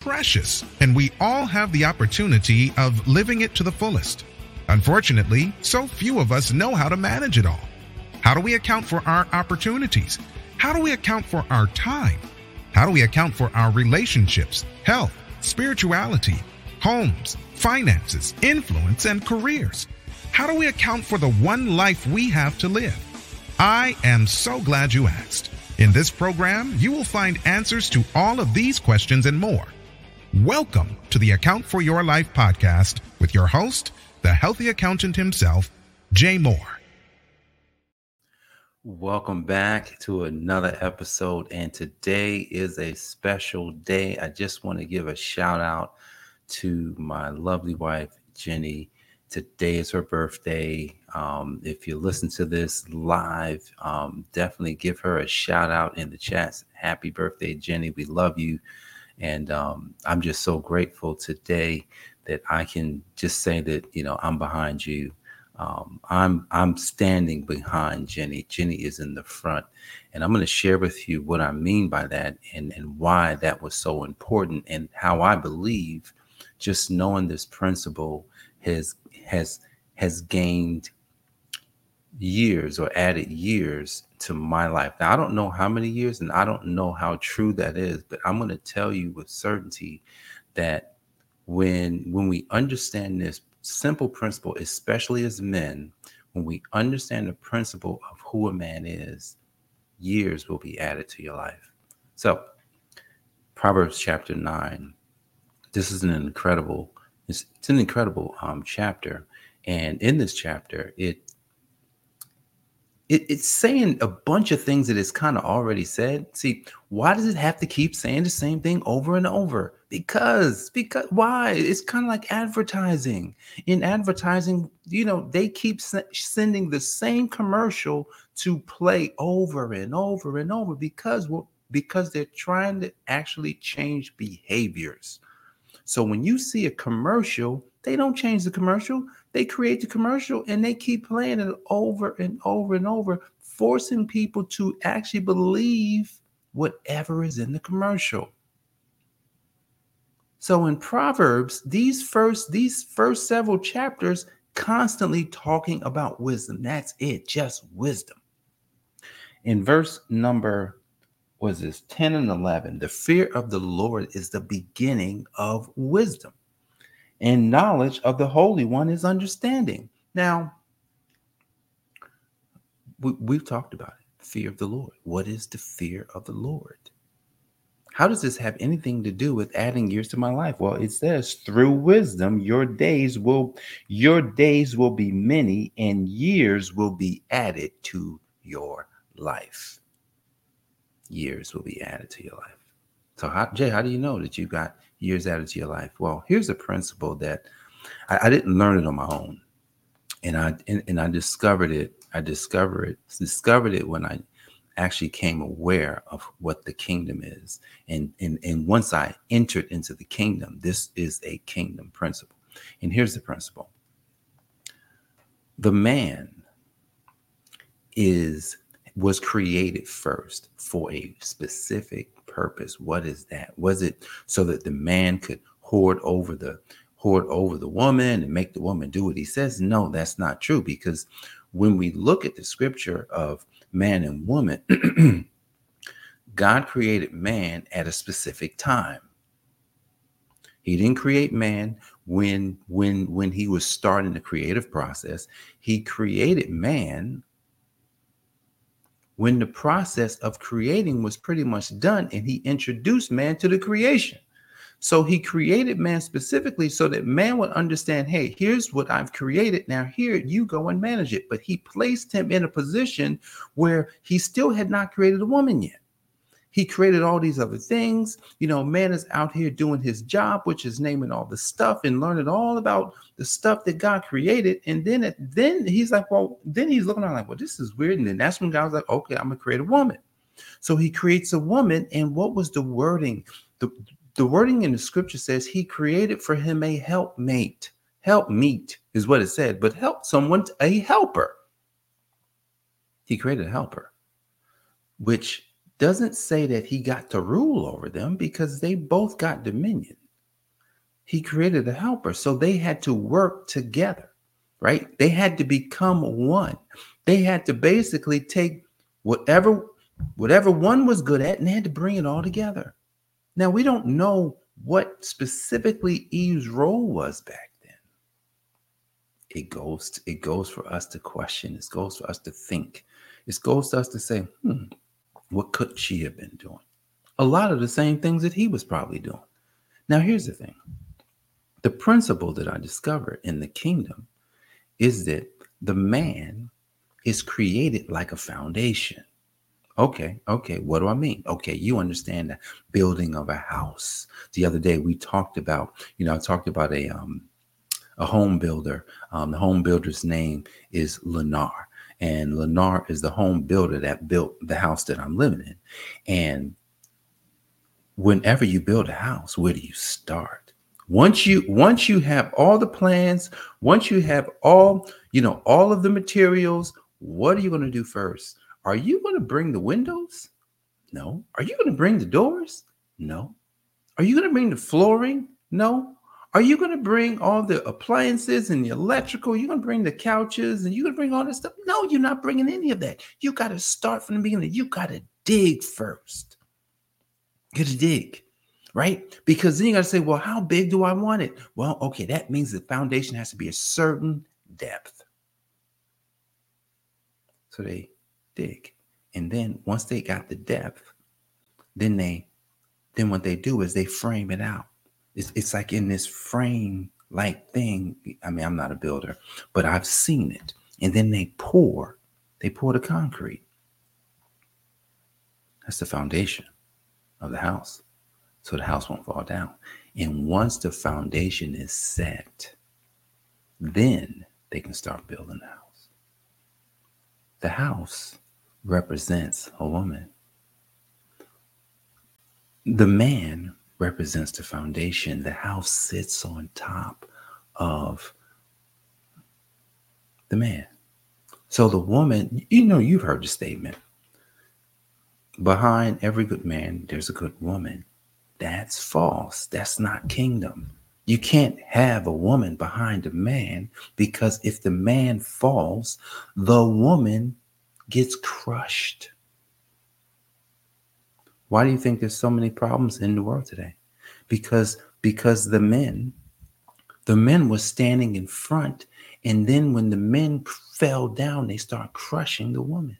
precious, and we all have the opportunity of living it to the fullest. Unfortunately, so few of us know how to manage it all. How do we account for our opportunities? How do we account for our time? How do we account for our relationships, health, spirituality, homes, finances, influence, and careers? How do we account for the one life we have to live? I am so glad you asked. In this program, you will find answers to all of these questions and more. Welcome to the Account for Your Life podcast with your host, the healthy accountant himself, Jay Moore. Welcome back to another episode. And today is a special day. I just want to give a shout out to my lovely wife, Jenny. Today is her birthday. Um, if you listen to this live, um, definitely give her a shout out in the chats. Happy birthday, Jenny. We love you. And um, I'm just so grateful today that I can just say that, you know, I'm behind you. Um, I'm I'm standing behind Jenny. Jenny is in the front, and I'm going to share with you what I mean by that and and why that was so important and how I believe just knowing this principle has has has gained years or added years to my life. Now, I don't know how many years and I don't know how true that is, but I'm going to tell you with certainty that when when we understand this simple principle, especially as men, when we understand the principle of who a man is, years will be added to your life. So, Proverbs chapter 9. This is an incredible it's, it's an incredible um, chapter and in this chapter it it, it's saying a bunch of things that it's kind of already said. See, why does it have to keep saying the same thing over and over? Because, because why? It's kind of like advertising. In advertising, you know, they keep sending the same commercial to play over and over and over because because they're trying to actually change behaviors. So when you see a commercial, they don't change the commercial. They create the commercial and they keep playing it over and over and over, forcing people to actually believe whatever is in the commercial. So in Proverbs, these first these first several chapters constantly talking about wisdom. That's it, just wisdom. In verse number was this 10 and 11, the fear of the Lord is the beginning of wisdom and knowledge of the Holy One is understanding. Now, we, have talked about it fear of the Lord. What is the fear of the Lord? How does this have anything to do with adding years to my life? Well, it says through wisdom your days will your days will be many and years will be added to your life. Years will be added to your life. So, how, Jay, how do you know that you got years added to your life? Well, here's a principle that I, I didn't learn it on my own, and I and, and I discovered it. I discovered it discovered it when I actually came aware of what the kingdom is, and and and once I entered into the kingdom, this is a kingdom principle. And here's the principle: the man is was created first for a specific purpose? What is that? Was it so that the man could hoard over the hoard over the woman and make the woman do what he says? No, that's not true because when we look at the scripture of man and woman, God created man at a specific time. He didn't create man when when when he was starting the creative process. He created man when the process of creating was pretty much done and he introduced man to the creation. So he created man specifically so that man would understand, hey, here's what I've created. Now here you go and manage it. But he placed him in a position where he still had not created a woman yet. He created all these other things. You know, man is out here doing his job, which is naming all the stuff and learning all about the stuff that God created. And then, it, then he's like, well, then he's looking around like, well, this is weird. And then that's when God was like, okay, I'm gonna create a woman. So he creates a woman. And what was the wording? The, the wording in the scripture says he created for him a helpmate. Help meet is what it said, but help someone, a helper. He created a helper, which doesn't say that he got to rule over them because they both got dominion. He created a helper. So they had to work together, right? They had to become one. They had to basically take whatever whatever one was good at and they had to bring it all together. Now we don't know what specifically Eve's role was back then. It goes it goes for us to question. It goes for us to think. It goes to us to say, hmm, what could she have been doing? A lot of the same things that he was probably doing. Now, here's the thing the principle that I discovered in the kingdom is that the man is created like a foundation. Okay, okay, what do I mean? Okay, you understand the building of a house. The other day we talked about, you know, I talked about a um a home builder. Um, the home builder's name is Lennar. And Lennar is the home builder that built the house that I'm living in. And whenever you build a house, where do you start? Once you once you have all the plans, once you have all, you know, all of the materials, what are you going to do first? Are you going to bring the windows? No. Are you going to bring the doors? No. Are you going to bring the flooring? No. Are you going to bring all the appliances and the electrical? You're going to bring the couches and you're going to bring all this stuff? No, you're not bringing any of that. You got to start from the beginning. You got to dig first. Got to dig, right? Because then you got to say, well, how big do I want it? Well, okay, that means the foundation has to be a certain depth. So they dig. And then once they got the depth, then they then what they do is they frame it out it's, it's like in this frame like thing. I mean, I'm not a builder, but I've seen it. And then they pour, they pour the concrete. That's the foundation of the house. So the house won't fall down. And once the foundation is set, then they can start building the house. The house represents a woman. The man represents the foundation. The house sits on top of the man. So the woman, you know, you've heard the statement behind every good man, there's a good woman. That's false. That's not kingdom. You can't have a woman behind a man because if the man falls, the woman gets crushed. Why do you think there's so many problems in the world today? Because because the men, the men were standing in front, and then when the men fell down, they start crushing the woman.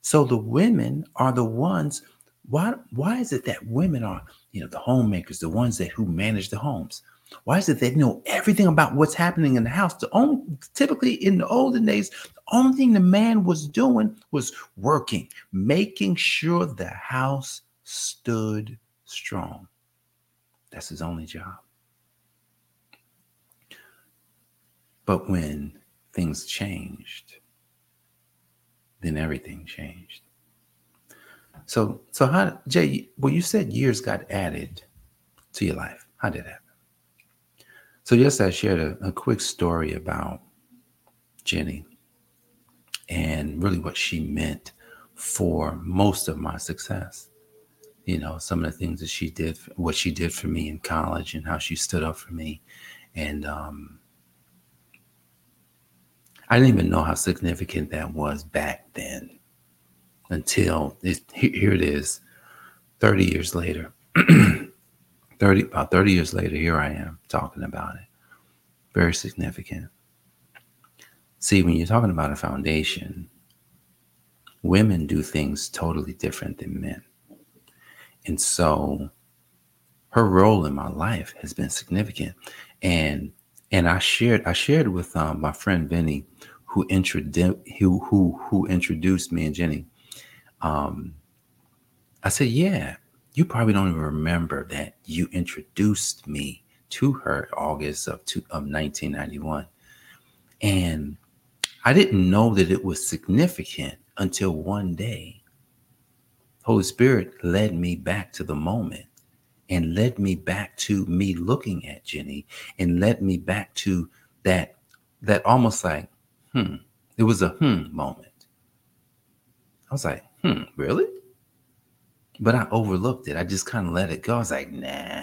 So the women are the ones. Why why is it that women are, you know, the homemakers, the ones that who manage the homes? Why is it they know everything about what's happening in the house? The only typically in the olden days, the only thing the man was doing was working, making sure the house stood strong. That's his only job. But when things changed, then everything changed. So, so how, Jay? Well, you said years got added to your life. How did that? So, yes, I shared a, a quick story about Jenny and really what she meant for most of my success. You know, some of the things that she did, what she did for me in college, and how she stood up for me. And um, I didn't even know how significant that was back then until it, here it is 30 years later. 30 about 30 years later here i am talking about it. Very significant. See when you're talking about a foundation women do things totally different than men. And so her role in my life has been significant. And and i shared i shared with um, my friend vinny who introduced who, who who introduced me and jenny. Um i said yeah you probably don't even remember that you introduced me to her August of, two, of 1991. And I didn't know that it was significant until one day. Holy Spirit led me back to the moment and led me back to me looking at Jenny and led me back to that that almost like hmm it was a hmm moment. I was like, hmm, really? But I overlooked it. I just kind of let it go. I was like, nah,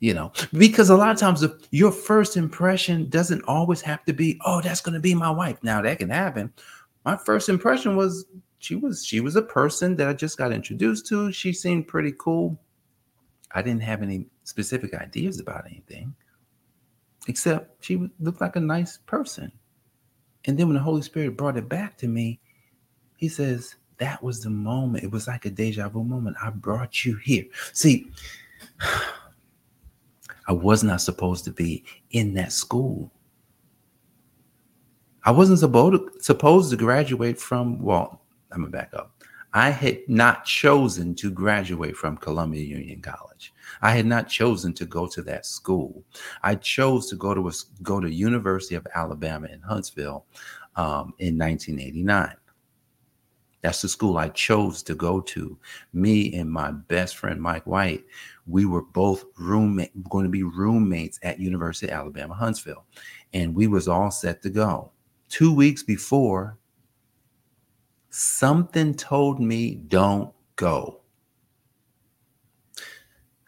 you know, because a lot of times your first impression doesn't always have to be, oh, that's going to be my wife. Now that can happen. My first impression was she was she was a person that I just got introduced to. She seemed pretty cool. I didn't have any specific ideas about anything, except she looked like a nice person. And then when the Holy Spirit brought it back to me, He says, That was the moment. It was like a deja vu moment. I brought you here. See, I was not supposed to be in that school. I wasn't supposed to, supposed to graduate from, well, I'm gonna back up. I had not chosen to graduate from Columbia Union College. I had not chosen to go to that school. I chose to go to a, go to University of Alabama in Huntsville um, in 1989. That's the school I chose to go to. Me and my best friend Mike White, we were both roommate going to be roommates at University of Alabama Huntsville, and we was all set to go. Two weeks before Something told me don't go.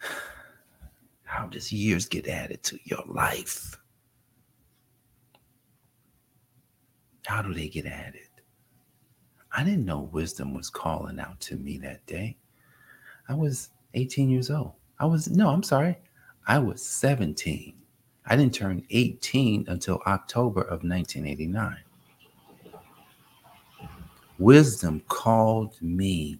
How does years get added to your life? How do they get added? I didn't know wisdom was calling out to me that day. I was 18 years old. I was, no, I'm sorry. I was 17. I didn't turn 18 until October of 1989. Wisdom called me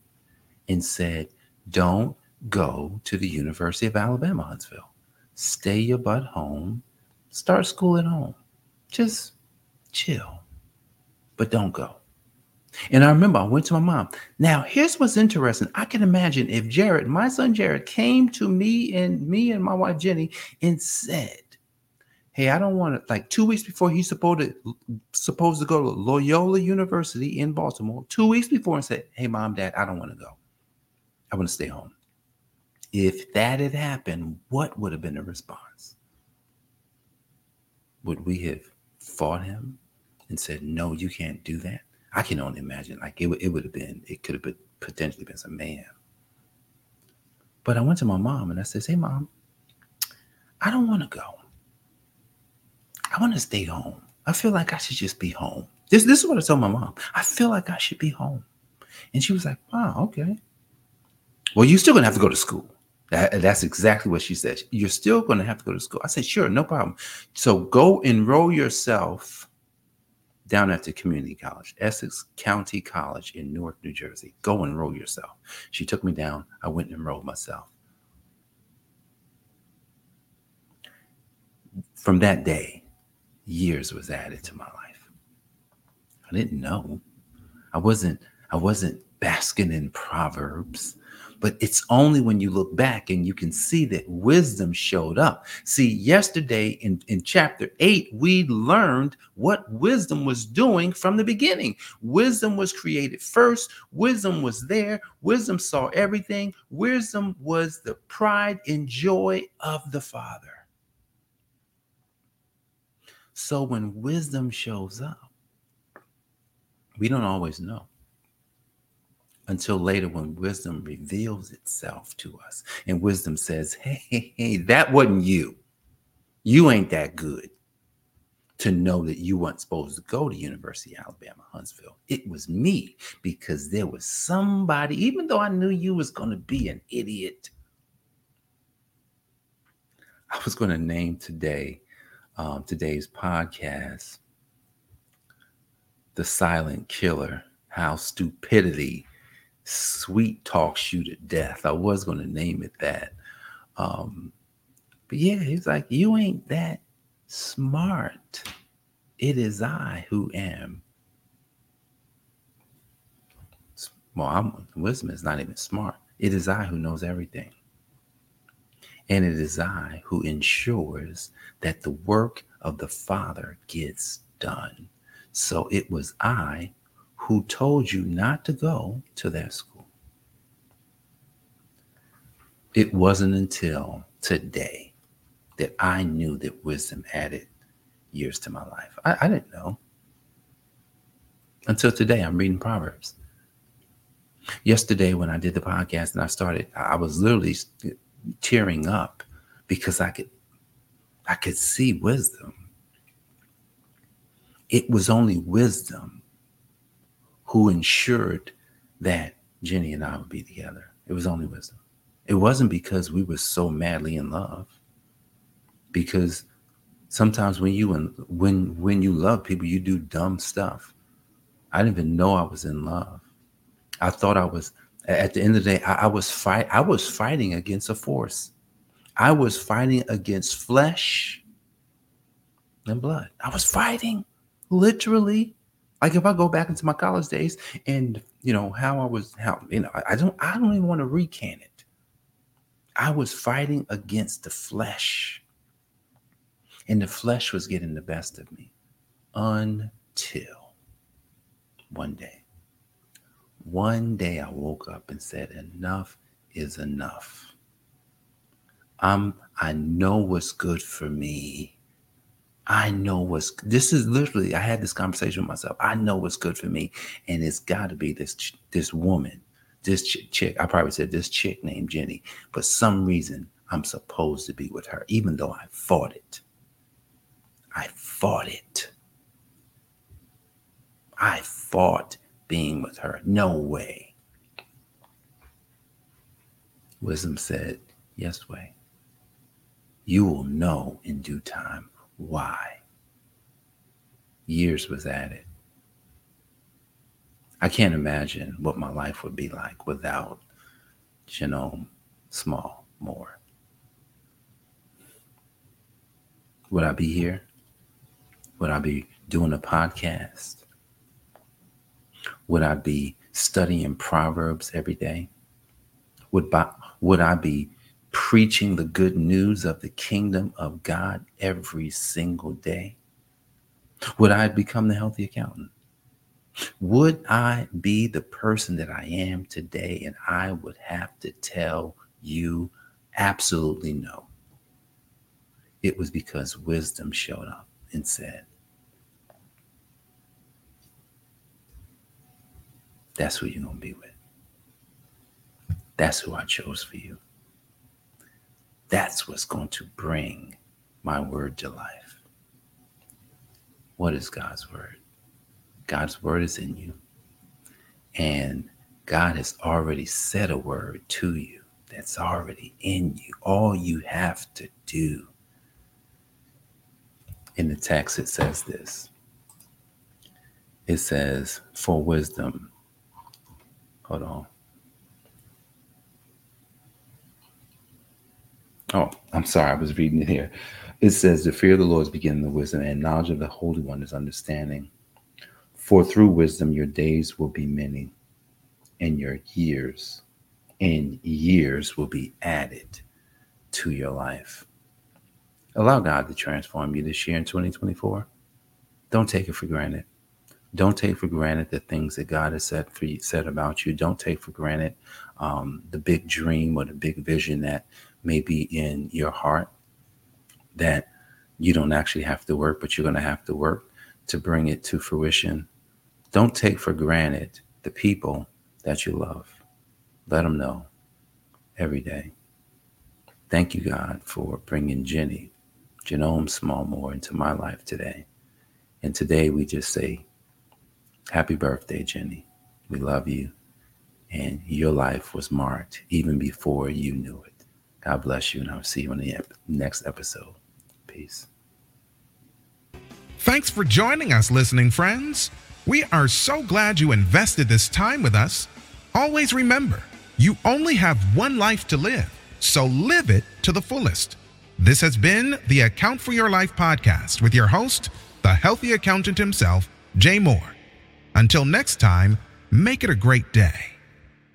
and said, Don't go to the University of Alabama, Huntsville. Stay your butt home. Start school at home. Just chill, but don't go. And I remember I went to my mom. Now, here's what's interesting. I can imagine if Jared, my son Jared, came to me and me and my wife Jenny and said, hey, I don't want to like two weeks before he's supposed to supposed to go to Loyola University in Baltimore, two weeks before and said, Hey, mom, dad, I don't want to go. I want to stay home. If that had happened, what would have been the response? Would we have fought him and said, No, you can't do that? I can only imagine. Like it, it would have been, it could have been potentially been some man. But I went to my mom and I said, Hey, mom, I don't want to go. I want to stay home. I feel like I should just be home. This, this is what I told my mom. I feel like I should be home. And she was like, wow, okay. Well, you're still to have to go to school. That, that's exactly what she said. You're still going to have to go to school. I said, sure, no problem. So go enroll yourself down at the community college, Essex County College in Newark, New Jersey. Go enroll yourself. She took me down. I went and enrolled myself. From that day, years was added to my life. I didn't know. I wasn't I wasn't basking in proverbs, but it's only when you look back and you can see that wisdom showed up. See, yesterday in, in chapter 8, we learned what wisdom was doing from the beginning. Wisdom was created first, wisdom was there, wisdom saw everything, wisdom was the pride and joy of the Father. So when wisdom shows up, we don't always know until later when wisdom reveals itself to us and wisdom says, hey, hey, hey, that wasn't you. You ain't that good to know that you weren't supposed to go to University of Alabama, Huntsville. It was me because there was somebody, even though I knew you was going to be an idiot, I was going to name today um, today's podcast, The Silent Killer How Stupidity Sweet Talks You to Death. I was going to name it that. Um, but yeah, he's like, You ain't that smart. It is I who am. Well, I'm, wisdom is not even smart. It is I who knows everything. And it is I who ensures that the work of the Father gets done. So it was I who told you not to go to that school. It wasn't until today that I knew that wisdom added years to my life. I, I didn't know. Until today, I'm reading Proverbs. Yesterday, when I did the podcast and I started, I was literally tearing up because I could, I could see wisdom. It was only wisdom who ensured that Jenny and I would be together. It was only wisdom. It wasn't because we were so madly in love. Because sometimes when you when when you love people, you do dumb stuff. I didn't even know I was in love. I thought I was at the end of the day, I, I was fight I was fighting against a force. I was fighting against flesh and blood. I was fighting literally. Like if I go back into my college days and you know how I was how you know I don't I don't even want to recant it. I was fighting against the flesh. And the flesh was getting the best of me until one day. One day I woke up and said, Enough is enough. I'm, I know what's good for me. I know what's this is literally I had this conversation with myself. I know what's good for me and it's got to be this this woman this ch- chick, I probably said this chick named Jenny, For some reason I'm supposed to be with her, even though I fought it. I fought it. I fought being with her. No way. Wisdom said, Yes, way. You will know in due time why. Years was added. I can't imagine what my life would be like without Genome Small More. Would I be here? Would I be doing a podcast? Would I be studying Proverbs every day? Would, by, would I be preaching the good news of the kingdom of God every single day? Would I become the healthy accountant? Would I be the person that I am today? And I would have to tell you absolutely no. It was because wisdom showed up and said, That's who you're going to be with. That's who I chose for you. That's what's going to bring my word to life. What is God's word? God's word is in you. And God has already said a word to you that's already in you. All you have to do. In the text, it says this it says, for wisdom. Hold on. Oh, I'm sorry. I was reading it here. It says, The fear of the Lord is beginning the wisdom, and knowledge of the Holy One is understanding. For through wisdom your days will be many, and your years and years will be added to your life. Allow God to transform you this year in 2024. Don't take it for granted. Don't take for granted the things that God has said for you, said about you. Don't take for granted um, the big dream or the big vision that may be in your heart that you don't actually have to work, but you're going to have to work to bring it to fruition. Don't take for granted the people that you love. Let them know every day. Thank you, God, for bringing Jenny, Genome Smallmore, into my life today. And today we just say, Happy birthday, Jenny. We love you. And your life was marked even before you knew it. God bless you, and I'll see you in the next episode. Peace. Thanks for joining us, listening friends. We are so glad you invested this time with us. Always remember, you only have one life to live, so live it to the fullest. This has been the Account for Your Life podcast with your host, the healthy accountant himself, Jay Moore. Until next time, make it a great day.